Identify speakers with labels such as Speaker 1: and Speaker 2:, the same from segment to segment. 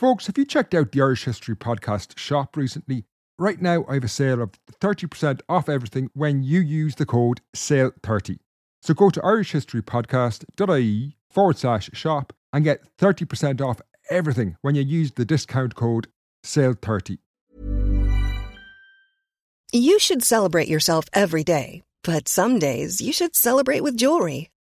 Speaker 1: Folks, have you checked out the Irish History Podcast shop recently? Right now, I have a sale of 30% off everything when you use the code SALE30. So go to irishhistorypodcast.ie forward slash shop and get 30% off everything when you use the discount code SALE30.
Speaker 2: You should celebrate yourself every day, but some days you should celebrate with jewelry.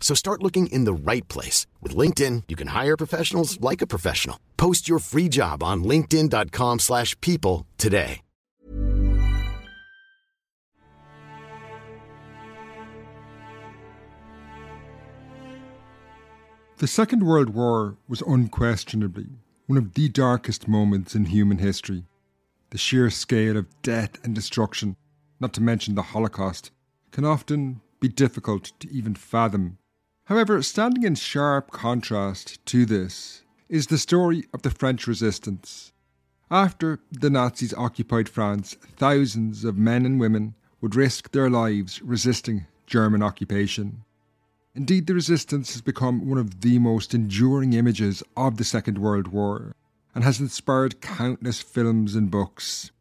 Speaker 3: So start looking in the right place. With LinkedIn, you can hire professionals like a professional. Post your free job on linkedin.com slash people today.
Speaker 1: The Second World War was unquestionably one of the darkest moments in human history. The sheer scale of death and destruction, not to mention the Holocaust, can often be difficult to even fathom. However, standing in sharp contrast to this is the story of the French resistance. After the Nazis occupied France, thousands of men and women would risk their lives resisting German occupation. Indeed, the resistance has become one of the most enduring images of the Second World War and has inspired countless films and books.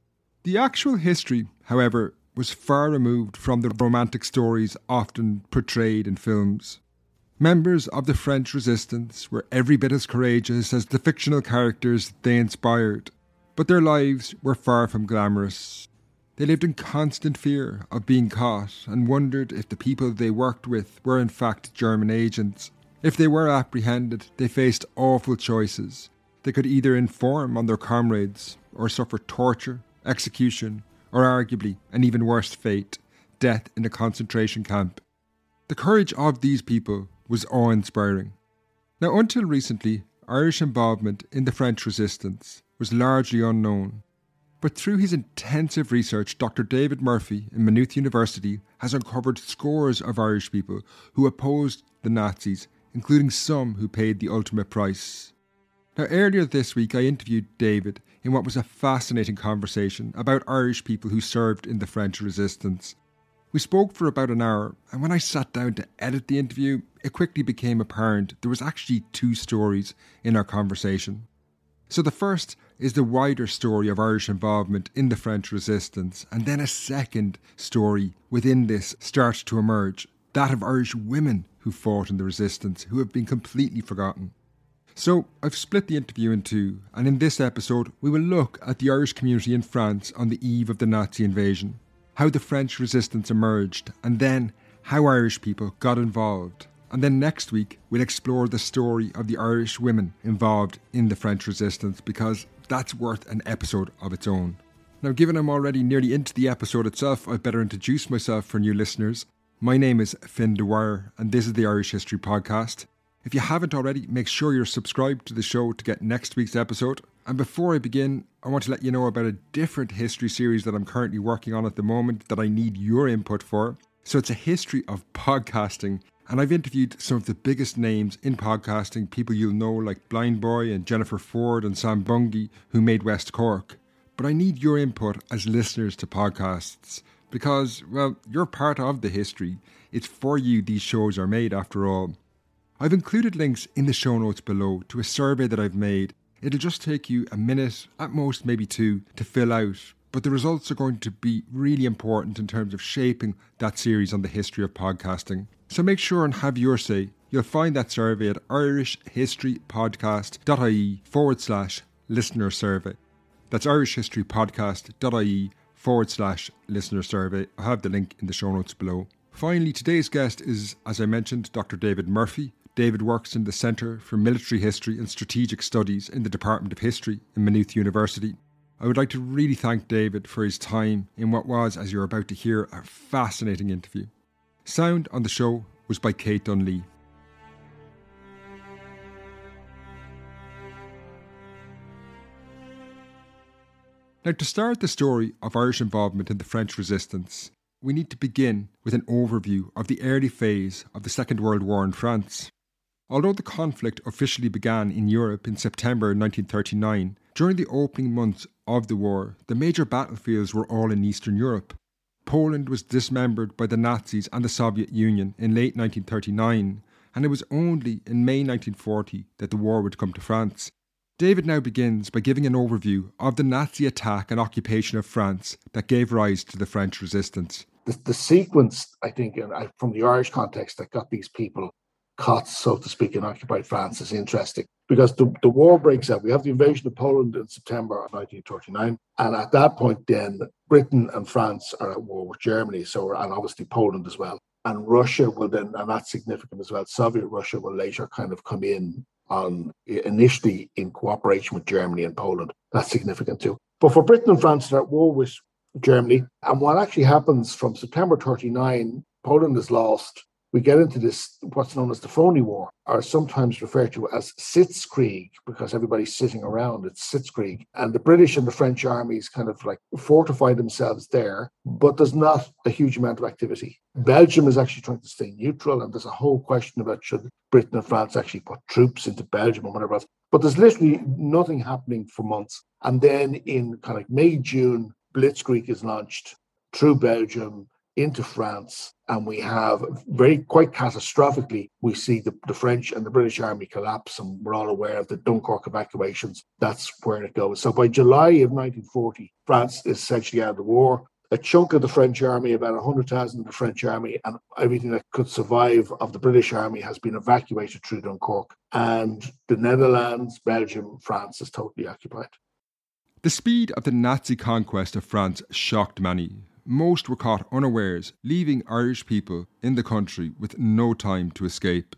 Speaker 1: The actual history, however, was far removed from the romantic stories often portrayed in films. Members of the French resistance were every bit as courageous as the fictional characters they inspired, but their lives were far from glamorous. They lived in constant fear of being caught and wondered if the people they worked with were in fact German agents. If they were apprehended, they faced awful choices. They could either inform on their comrades or suffer torture, execution, or arguably an even worse fate death in a concentration camp. The courage of these people was awe inspiring. Now, until recently, Irish involvement in the French resistance was largely unknown. But through his intensive research, Dr. David Murphy in Maynooth University has uncovered scores of Irish people who opposed the Nazis, including some who paid the ultimate price. Now, earlier this week, I interviewed David in what was a fascinating conversation about Irish people who served in the French resistance. We spoke for about an hour, and when I sat down to edit the interview, it quickly became apparent there was actually two stories in our conversation. So the first is the wider story of Irish involvement in the French resistance, and then a second story within this starts to emerge that of Irish women who fought in the resistance, who have been completely forgotten. So, I've split the interview in two, and in this episode, we will look at the Irish community in France on the eve of the Nazi invasion, how the French resistance emerged, and then how Irish people got involved. And then next week, we'll explore the story of the Irish women involved in the French resistance because that's worth an episode of its own. Now, given I'm already nearly into the episode itself, I'd better introduce myself for new listeners. My name is Fin Dwyer, and this is the Irish History Podcast. If you haven't already, make sure you're subscribed to the show to get next week's episode. And before I begin, I want to let you know about a different history series that I'm currently working on at the moment that I need your input for. So it's a history of podcasting and I've interviewed some of the biggest names in podcasting, people you'll know like Blind Boy and Jennifer Forde and Sam Bungey, who made West Cork. But I need your input as listeners to podcasts because, well, you're part of the history. It's for you these shows are made, after all. I've included links in the show notes below to a survey that I've made. It'll just take you a minute, at most maybe two, to fill out. But the results are going to be really important in terms of shaping that series on the history of podcasting. So make sure and have your say. You'll find that survey at irishhistorypodcast.ie forward slash listener survey. That's irishhistorypodcast.ie forward slash listener survey. I have the link in the show notes below. Finally, today's guest is, as I mentioned, Dr. David Murphy. David works in the Centre for Military History and Strategic Studies in the Department of History in Maynooth University. I would like to really thank David for his time in what was, as you're about to hear, a fascinating interview. Sound on the show was by Kate Dunley. Now, to start the story of Irish involvement in the French resistance, we need to begin with an overview of the early phase of the Second World War in France. Although the conflict officially began in Europe in September 1939, during the opening months of the war, the major battlefields were all in Eastern Europe. Poland was dismembered by the Nazis and the Soviet Union in late 1939, and it was only in May 1940 that the war would come to France. David now begins by giving an overview of the Nazi attack and occupation of France that gave rise to the French resistance.
Speaker 4: The, the sequence, I think, from the Irish context that got these people caught, so to speak, in occupied France is interesting because the, the war breaks out. We have the invasion of Poland in September of 1939. And at that point, then Britain and France are at war with Germany. So, and obviously Poland as well. And Russia will then, and that's significant as well, Soviet Russia will later kind of come in on initially in cooperation with Germany and Poland. That's significant too. But for Britain and France, they're at war with Germany. And what actually happens from September 39, Poland is lost we get into this what's known as the phony war, or sometimes referred to as Sitzkrieg, because everybody's sitting around. It's Sitzkrieg, and the British and the French armies kind of like fortify themselves there, but there's not a huge amount of activity. Mm-hmm. Belgium is actually trying to stay neutral, and there's a whole question about should Britain and France actually put troops into Belgium or whatever else. But there's literally nothing happening for months, and then in kind of May June, Blitzkrieg is launched through Belgium into France, and we have very quite catastrophically, we see the, the French and the British army collapse, and we're all aware of the Dunkirk evacuations. That's where it goes. So by July of 1940, France is essentially out of the war. A chunk of the French army, about 100,000 of the French army, and everything that could survive of the British army has been evacuated through Dunkirk. And the Netherlands, Belgium, France is totally occupied.
Speaker 1: The speed of the Nazi conquest of France shocked many, most were caught unawares, leaving Irish people in the country with no time to escape.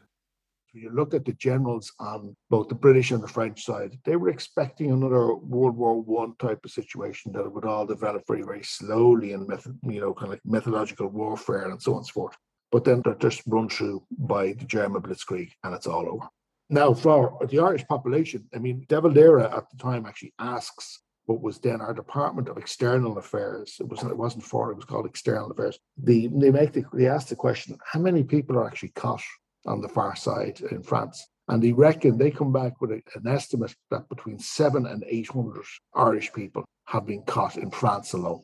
Speaker 4: When you look at the generals on both the British and the French side, they were expecting another World War One type of situation that would all develop very, very slowly and method, you know, kind of like methodological warfare and so on and so forth. But then they're just run through by the German blitzkrieg and it's all over. Now, for the Irish population, I mean, De Valera at the time actually asks what was then our Department of External Affairs. It wasn't it wasn't for it was called External Affairs. The they make the, they ask the question, how many people are actually caught on the far side in France? And they reckon they come back with a, an estimate that between seven and eight hundred Irish people have been caught in France alone.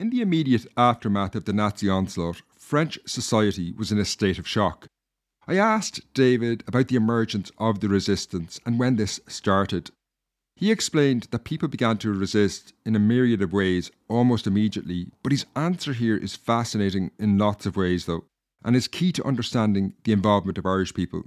Speaker 1: In the immediate aftermath of the Nazi onslaught, French society was in a state of shock. I asked David about the emergence of the resistance and when this started, he explained that people began to resist in a myriad of ways almost immediately, but his answer here is fascinating in lots of ways, though, and is key to understanding the involvement of Irish people.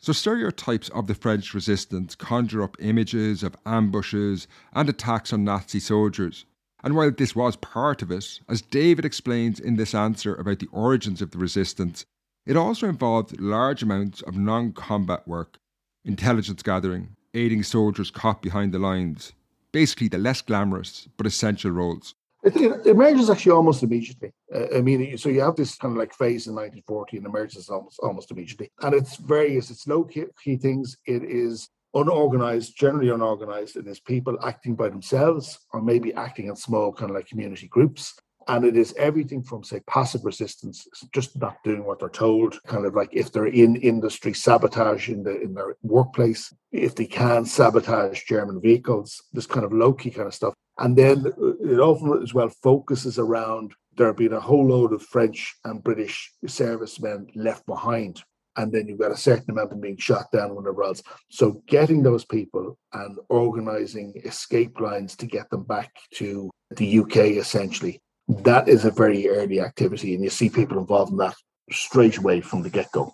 Speaker 1: So, stereotypes of the French resistance conjure up images of ambushes and attacks on Nazi soldiers. And while this was part of it, as David explains in this answer about the origins of the resistance, it also involved large amounts of non combat work, intelligence gathering, aiding soldiers caught behind the lines. Basically, the less glamorous but essential roles.
Speaker 4: It, it emerges actually almost immediately. Uh, I mean, so you have this kind of like phase in 1940 and emerges almost almost immediately. And it's various, it's low key, key things. It is unorganized, generally unorganized. And is people acting by themselves or maybe acting in small kind of like community groups. And it is everything from, say, passive resistance, just not doing what they're told, kind of like if they're in industry, sabotage in the in their workplace, if they can sabotage German vehicles, this kind of low-key kind of stuff. And then uh, it often as well focuses around there being a whole load of French and British servicemen left behind. And then you've got a certain amount of them being shot down whenever else. So getting those people and organizing escape lines to get them back to the UK essentially that is a very early activity, and you see people involved in that straight away from the get go.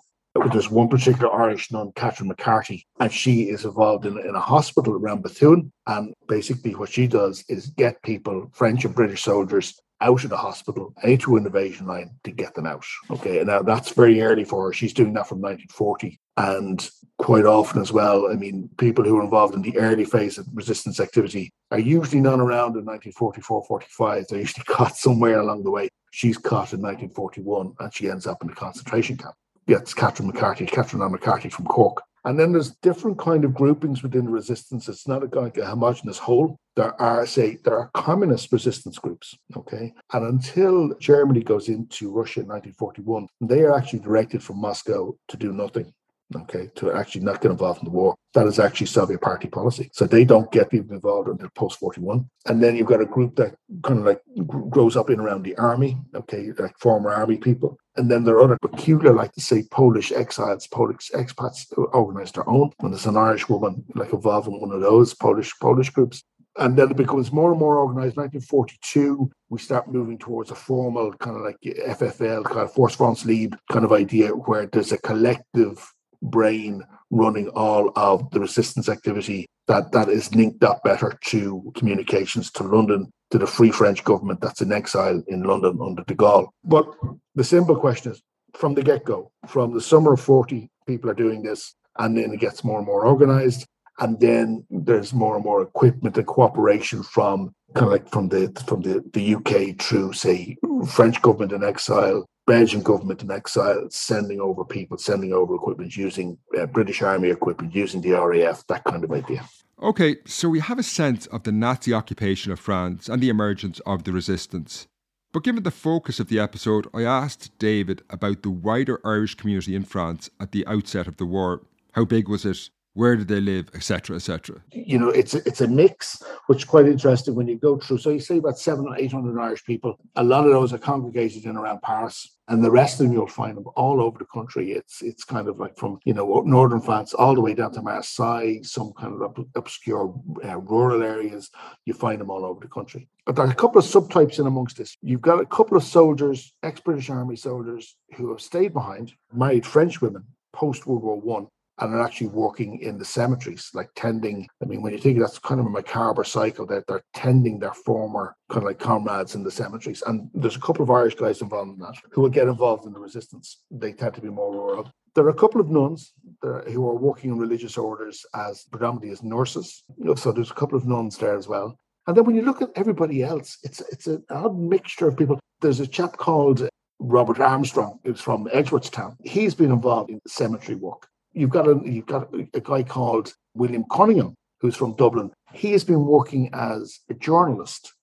Speaker 4: There's one particular Irish nun, Catherine McCarthy, and she is involved in, in a hospital around Bethune. And basically, what she does is get people, French and British soldiers, out of the hospital into an evasion line to get them out. Okay, now that's very early for her. She's doing that from 1940 And quite often as well, I mean, people who are involved in the early phase of resistance activity are usually not around in 1944, 45. They're usually caught somewhere along the way. She's caught in 1941 and she ends up in a concentration camp. Gets Catherine McCarthy, Catherine Ann McCarthy from Cork. And then there's different kind of groupings within the resistance. It's not a, like a homogenous whole. There are, say, there are communist resistance groups. Okay. And until Germany goes into Russia in 1941, they are actually directed from Moscow to do nothing okay, to actually not get involved in the war. That is actually Soviet party policy. So they don't get people involved until post 41. And then you've got a group that kind of like grows up in around the army, okay, like former army people. And then there are other peculiar, like to say, Polish exiles, Polish expats organize their own. And there's an Irish woman like involved in one of those Polish Polish groups. And then it becomes more and more organized. 1942, we start moving towards a formal kind of like FFL, kind of Force France Libre kind of idea where there's a collective brain running all of the resistance activity that that is linked up better to communications to London, to the Free French government that's in exile in London under de Gaulle. But the simple question is from the get go, from the summer of 40, people are doing this, and then it gets more and more organized. And then there's more and more equipment and cooperation from kind of like from the from the, the UK through, say, French government in exile, Belgian government in exile sending over people, sending over equipment, using uh, British Army equipment, using the RAF, that kind of idea.
Speaker 1: Okay, so we have a sense of the Nazi occupation of France and the emergence of the resistance. But given the focus of the episode, I asked David about the wider Irish community in France at the outset of the war. How big was it? where did they live, etc., etc.
Speaker 4: You know, it's a, it's a mix, which is quite interesting when you go through. So you say about seven or eight hundred Irish people. A lot of those are congregated in around Paris, and the rest of them you'll find them all over the country. It's it's kind of like from you know northern France all the way down to Marseille, some kind of obscure uh, rural areas. You find them all over the country. But there are a couple of subtypes in amongst this. You've got a couple of soldiers, ex-British Army soldiers, who have stayed behind, married French women post World War One and are actually working in the cemeteries, like tending. I mean, when you think that's kind of a macabre cycle, that they're, tending their former kind of like comrades in the cemeteries. And there's a couple of Irish guys involved in that who will get involved in the resistance. They tend to be more rural. There are a couple of nuns who are working in religious orders as predominantly as nurses. So there's a couple of nuns there as well. And then when you look at everybody else, it's it's an odd mixture of people. There's a chap called Robert Armstrong, who's from Edgeworthstown. He's been involved in the cemetery work you've got a you've got a, guy called William Cunningham who's from Dublin. He has been working as a journalist,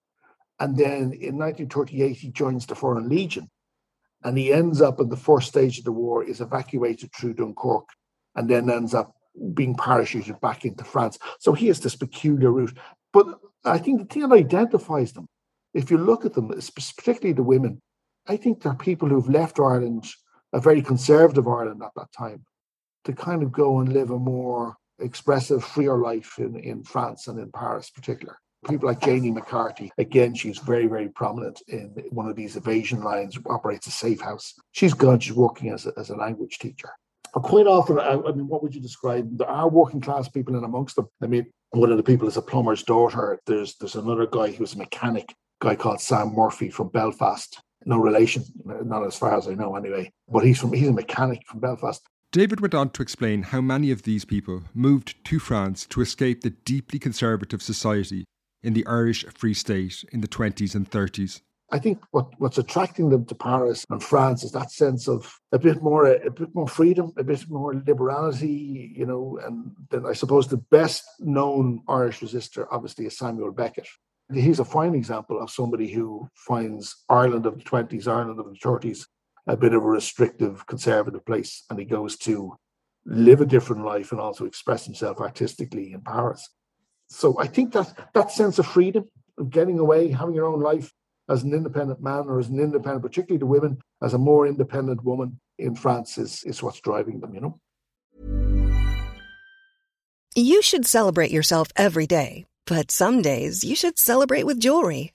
Speaker 4: and then in 1938 he joins the Foreign Legion, and he ends up in the first stage of the war is evacuated through Dunkirk, and then ends up being parachuted back into France. So he has this peculiar route. But I think the thing that identifies them, if you look at them, particularly the women, I think they're people who've left Ireland, a very conservative Ireland at that time, to kind of go and live a more expressive, freer life in, in France and in Paris, particular. People like Janie McCarthy, again, she's very, very prominent in one of these evasion lines, operates a safe house. She's gone, she's working as a, as a language teacher. quite often, I, I mean, what would you describe? There are working class people in amongst them. I mean, one of the people is a plumber's daughter. There's there's another guy who's a mechanic, guy called Sam Murphy from Belfast. No relation, not as far as I know, anyway. But he's from he's a mechanic from Belfast.
Speaker 1: David went on to explain how many of these people moved to France to escape the deeply conservative society in the Irish Free State in the 20s and 30s.
Speaker 4: I think what, what's attracting them to Paris and France is that sense of a bit more a, bit more freedom, a bit more liberality, you know. And then I suppose the best known Irish resistor, obviously, is Samuel Beckett. He's a fine example of somebody who finds Ireland of the 20s, Ireland of the 30s a bit of a restrictive conservative place and he goes to live a different life and also express himself artistically in Paris. So I think that that sense of freedom of getting away, having your own life as an independent man or as an independent, particularly the women, as a more independent woman in France is, is what's driving them, you know.
Speaker 2: You should celebrate yourself every day, but some days you should celebrate with jewelry.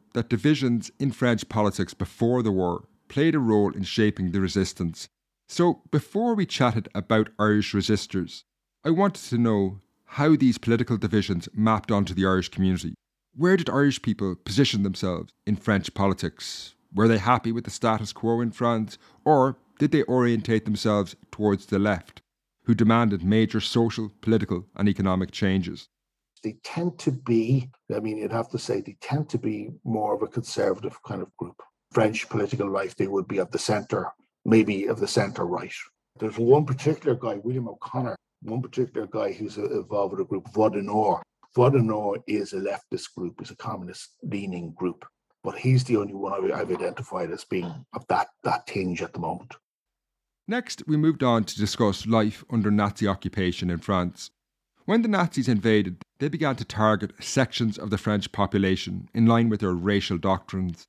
Speaker 1: that divisions in French politics before the war played a role in shaping the resistance. So, before we chatted about Irish resistors, I wanted to know how these political divisions mapped onto the Irish community. Where did Irish people position themselves in French politics? Were they happy with the status quo in France, or did they orientate themselves towards the left, who demanded major social, political, and economic changes?
Speaker 4: They tend to be, I mean, you'd have to say, they tend to be more of a conservative kind of group. French political life, they would be of the centre, maybe of the centre right. There's one particular guy, William O'Connor, one particular guy who's involved with a group, du Nord is a leftist group, is a communist leaning group, but he's the only one I've identified as being of that, that tinge at the moment.
Speaker 1: Next, we moved on to discuss life under Nazi occupation in France. When the Nazis invaded, they began to target sections of the French population in line with their racial doctrines.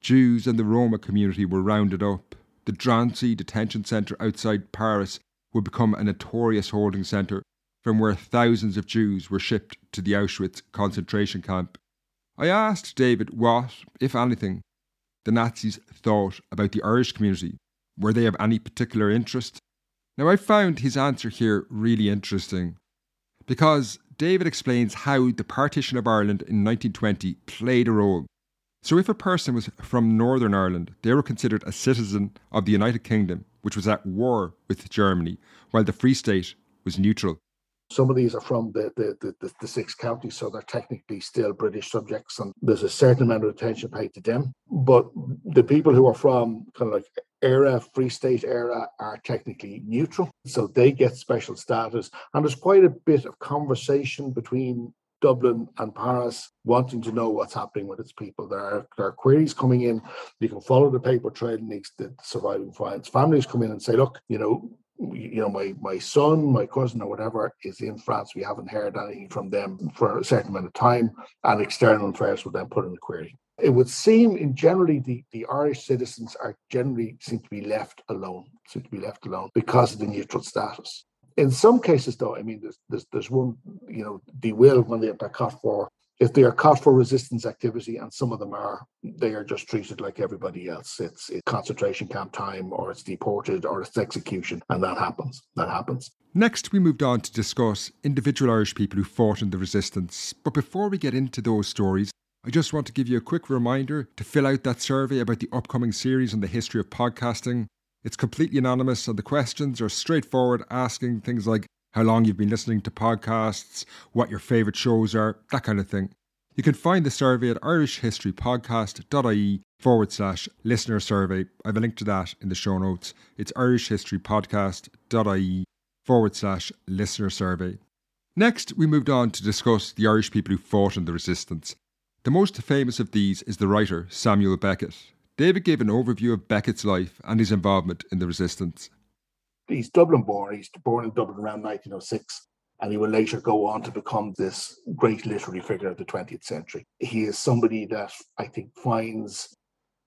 Speaker 1: Jews and the Roma community were rounded up. The Drancy detention centre outside Paris would become a notorious holding centre from where thousands of Jews were shipped to the Auschwitz concentration camp. I asked David what, if anything, the Nazis thought about the Irish community. Were they of any particular interest? Now, I found his answer here really interesting because David explains how the partition of Ireland in 1920 played a role. So, if a person was from Northern Ireland, they were considered a citizen of the United Kingdom, which was at war with Germany, while the Free State was neutral.
Speaker 4: Some of these are from the, the, the, the, six counties, so they're technically still British subjects, and there's a certain amount of attention paid to them. But the people who are from kind of like era, Free State era, are technically neutral, so they get special status. And there's quite a bit of conversation between Dublin and Paris wanting to know what's happening with its people. There are, there are queries coming in. You can follow the paper trail links the surviving clients. Families come in and say, look, you know, you know, my my son, my cousin, or whatever is in France. We haven't heard anything from them for a certain amount of time, and external affairs will then put in a query. It would seem, in generally, the, the Irish citizens are generally seem to be left alone, seem to be left alone because of the neutral status. In some cases, though, I mean, there's there's, there's one, you know, they will when they're caught for if they are caught for resistance activity, and some of them are, they are just treated like everybody else. It's, it's concentration camp time, or it's deported, or it's execution, and that happens. That happens.
Speaker 1: Next, we moved on to discuss individual Irish people who fought in the resistance. But before we get into those stories, I just want to give you a quick reminder to fill out that survey about the upcoming series on the history of podcasting. It's completely anonymous, and the questions are straightforward, asking things like how long you've been listening to podcasts, what your favourite shows are, that kind of thing. You can find the survey at irishhistorypodcast.ie forward slash listener survey. I have a link to that in the show notes. It's irishhistorypodcast.ie forward slash listener survey. Next, we moved on to discuss the Irish people who fought in the resistance. The most famous of these is the writer Samuel Beckett. David gave an overview of Beckett's life and his involvement in the resistance
Speaker 4: he's Dublin born. He's born in Dublin around 1906, and he will later go on to become this great literary figure of the 20th century. He is somebody that I think finds,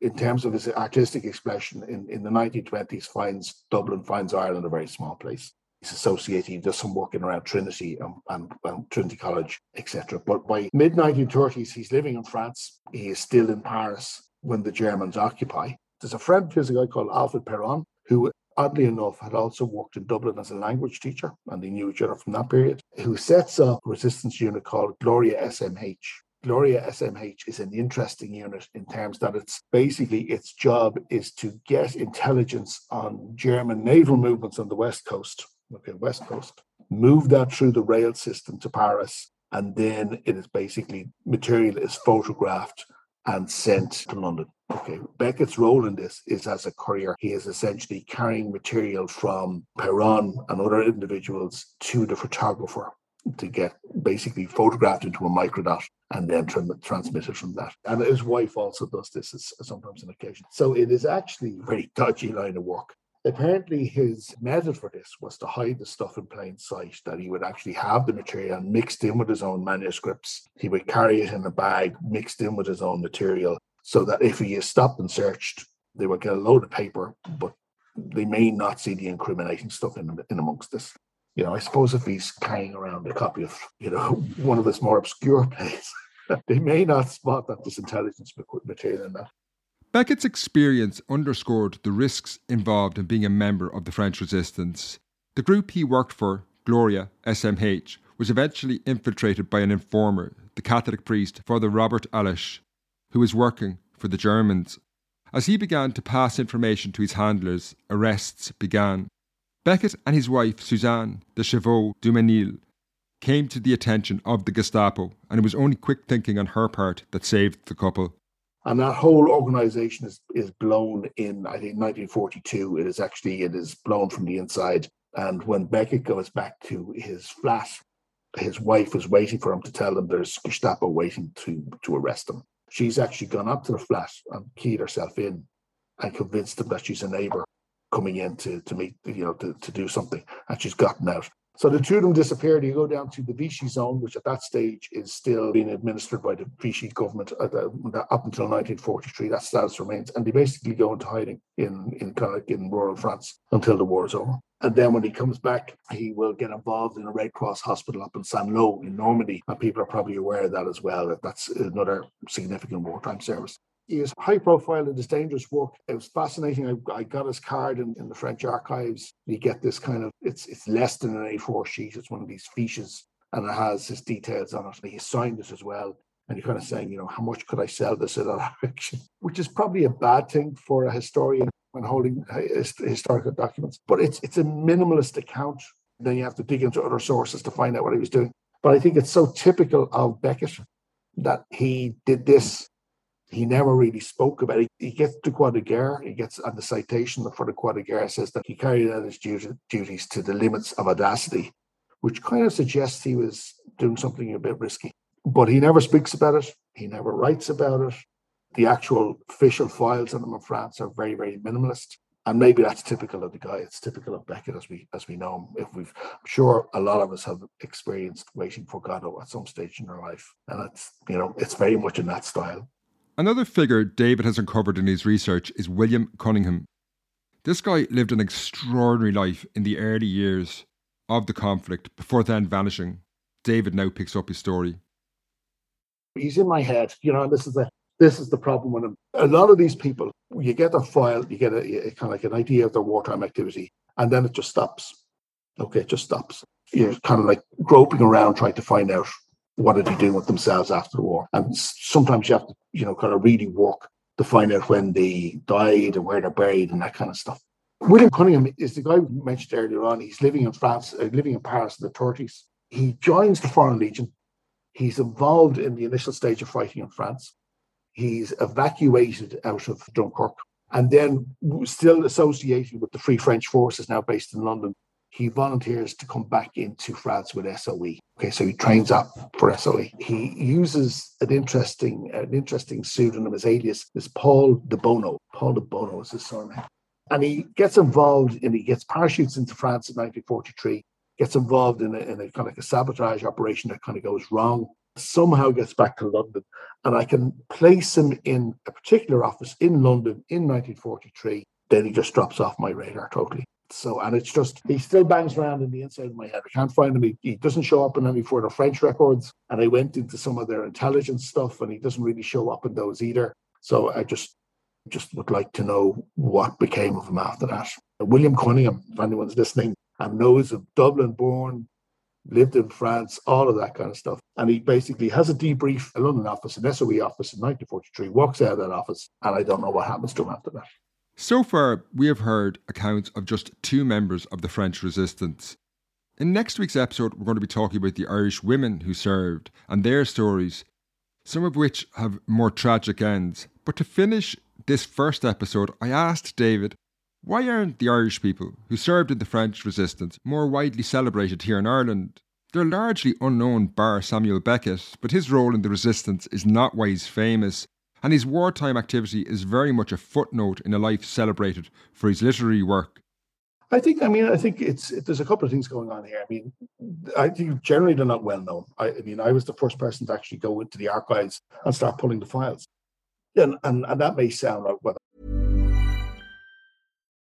Speaker 4: in terms of his artistic expression in, in the 1920s, finds Dublin, finds Ireland a very small place. He's associated, he does some work in around Trinity and, and, and Trinity College, etc. But by mid 1930s, he's living in France. He is still in Paris when the Germans occupy. There's a friend of his, a guy called Alfred Péron, who oddly enough, had also worked in Dublin as a language teacher, and they knew each other from that period, who sets up a resistance unit called Gloria SMH. Gloria SMH is an interesting unit in terms that it's basically its job is to get intelligence on German naval movements on the west coast, okay, west coast, move that through the rail system to Paris, and then it is basically material is photographed and sent to London. Okay, Beckett's role in this is as a courier. He is essentially carrying material from Péron and other individuals to the photographer to get basically photographed into a microdot and then tra- transmitted from that. And his wife also does this as, sometimes on occasion. So it is actually a very dodgy line of work. Apparently, his method for this was to hide the stuff in plain sight, that he would actually have the material mixed in with his own manuscripts. He would carry it in a bag mixed in with his own material so that if he is stopped and searched, they would get a load of paper, but they may not see the incriminating stuff in, in amongst this. You know, I suppose if he's carrying around a copy of, you know, one of his more obscure plays, they may not spot that there's intelligence material in that.
Speaker 1: Beckett's experience underscored the risks involved in being a member of the French resistance. The group he worked for, Gloria SMH, was eventually infiltrated by an informer, the Catholic priest Father Robert Alesch, who was working for the Germans. As he began to pass information to his handlers, arrests began. Beckett and his wife, Suzanne Déchevaux-Dumesnil, came to the attention of the Gestapo, and it was only quick thinking on her part that saved the couple.
Speaker 4: And that whole organization is, is blown in, I think, 1942. It is actually, it is blown from the inside. And when Beckett goes back to his flat, his wife is waiting for him to tell him there's Gestapo waiting to, to arrest him. She's actually gone up to the flat and keyed herself in and convinced him that she's a neighbor coming in to, to meet, you know, to, to do something. And she's gotten out. So the two of them disappeared. You go down to the Vichy zone, which at that stage is still being administered by the Vichy government uh, the, up until 1943. That status remains, and they basically go into hiding in in kind of in rural France until the war is over. And then when he comes back, he will get involved in a Red Cross hospital up in Saint Lô in Normandy, and people are probably aware of that as well. That that's another significant wartime service he was high profile in his dangerous work. It was fascinating. I, I got his card in, in, the French archives. You get this kind of it's it's less than an A4 sheet. It's one of these fiches and it has his details on it. He signed it as well. And you're kind of saying, you know, how much could I sell this at auction? Which is probably a bad thing for a historian when holding historical documents. But it's it's a minimalist account. Then you have to dig into other sources to find out what he was doing. But I think it's so typical of Beckett that he did this he never really spoke about it. He gets to Croix de Guerre, he gets on the citation for the Croix de Guerre says that he carried out his duties to the limits of audacity, which kind of suggests he was doing something a bit risky. But he never speaks about it, he never writes about it. The actual official files on him in France are very, very minimalist. And maybe that's typical of the guy. It's typical of Beckett as we as we know him. If we've I'm sure a lot of us have experienced waiting for Godot at some stage in our life. And it's you know, it's very much in that style.
Speaker 1: Another figure David has uncovered in his research is William Cunningham. This guy lived an extraordinary life in the early years of the conflict before then vanishing. David now picks up his story.
Speaker 4: He's in my head, you know, this is the this is the problem with him. A lot of these people, you get a file, you get a, a kind of like an idea of their wartime activity, and then it just stops. Okay, it just stops. You're kind of like groping around trying to find out what are they doing with themselves after the war? And sometimes you have to, you know, kind of really work to find out when they died and where they're buried and that kind of stuff. William Cunningham is the guy we mentioned earlier on. He's living in France, uh, living in Paris in the 30s. He joins the Foreign Legion. He's involved in the initial stage of fighting in France. He's evacuated out of Dunkirk and then still associated with the Free French forces now based in London he volunteers to come back into France with SOE. Okay, so he trains up for SOE. He uses an interesting, an interesting pseudonym, his alias is Paul de Bono. Paul de Bono is his surname. And he gets involved and he gets parachutes into France in 1943, gets involved in a, in a kind of like a sabotage operation that kind of goes wrong, somehow gets back to London. And I can place him in a particular office in London in 1943. Then he just drops off my radar totally. So, and it's just, he still bangs around in the inside of my head. I can't find him. He, he doesn't show up in any further French records. And I went into some of their intelligence stuff and he doesn't really show up in those either. So I just, just would like to know what became of him after that. William Cunningham, if anyone's listening, and knows of Dublin born, lived in France, all of that kind of stuff. And he basically has a debrief, a London office, an SOE office in 1943, walks out of that office, and I don't know what happens to him after that.
Speaker 1: So far, we have heard accounts of just two members of the French resistance. In next week's episode, we're going to be talking about the Irish women who served and their stories, some of which have more tragic ends. But to finish this first episode, I asked David why aren't the Irish people who served in the French resistance more widely celebrated here in Ireland? They're largely unknown bar Samuel Beckett, but his role in the resistance is not why he's famous, and his wartime activity is very much a footnote in a life celebrated for his literary work.
Speaker 4: I think. I mean, I think it's it, there's a couple of things going on here. I mean, I think generally they're not well known. I, I, mean, I was the first person to actually go into the archives and start pulling the files, and and, and that may sound like well,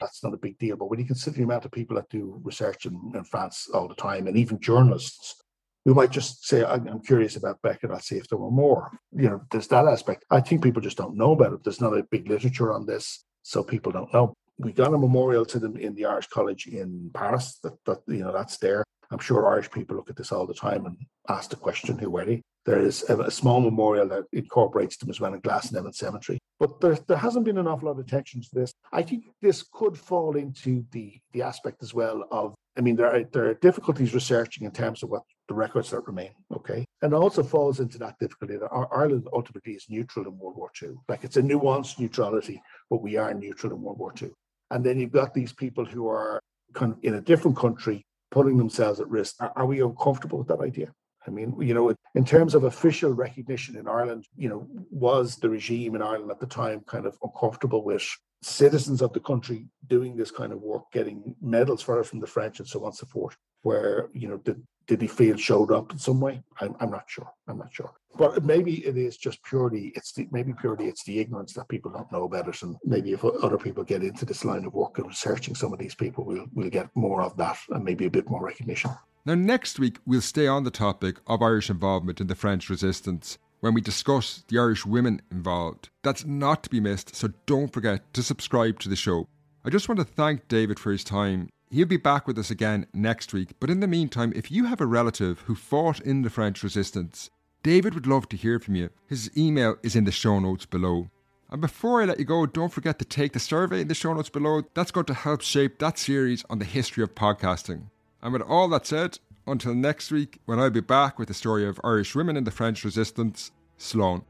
Speaker 4: that's not a big deal. But when you consider the amount of people that do research in, in France all the time, and even journalists who might just say, I'm, curious about Beckett, I'll see if there were more. You know, there's that aspect. I think people just don't know about it. There's not a big literature on this, so people don't know. We got a memorial to them in the Irish College in Paris. That, that you know, that's there. I'm sure Irish people look at this all the time and ask the question, who were they? There is a, small memorial that incorporates them as well in Glasnevin Cemetery. But there, there hasn't been an awful lot of attention to this. I think this could fall into the, the aspect as well of, I mean, there are, there are difficulties researching in terms of what the records that remain, okay? And also falls into that difficulty that Ireland ultimately is neutral in World War II. Like it's a nuanced neutrality, but we are neutral in World War II. And then you've got these people who are kind of in a different country putting themselves at risk. Are, are we uncomfortable with that idea? I mean, you know, in terms of official recognition in Ireland, you know, was the regime in Ireland at the time kind of uncomfortable with citizens of the country doing this kind of work, getting medals for it from the French and so on and so forth, where, you know, did, did he feel showed up in some way? I'm, I'm not sure. I'm not sure. But maybe it is just purely, it's the, maybe purely it's the ignorance that people don't know about it. And maybe if other people get into this line of work and researching some of these people, we'll, we'll get more of that and maybe a bit more recognition.
Speaker 1: Now, next week, we'll stay on the topic of Irish involvement in the French resistance when we discuss the Irish women involved. That's not to be missed, so don't forget to subscribe to the show. I just want to thank David for his time. He'll be back with us again next week, but in the meantime, if you have a relative who fought in the French resistance, David would love to hear from you. His email is in the show notes below. And before I let you go, don't forget to take the survey in the show notes below. That's going to help shape that series on the history of podcasting. And with all that said, until next week, when I'll be back with the story of Irish women in the French resistance, Slán.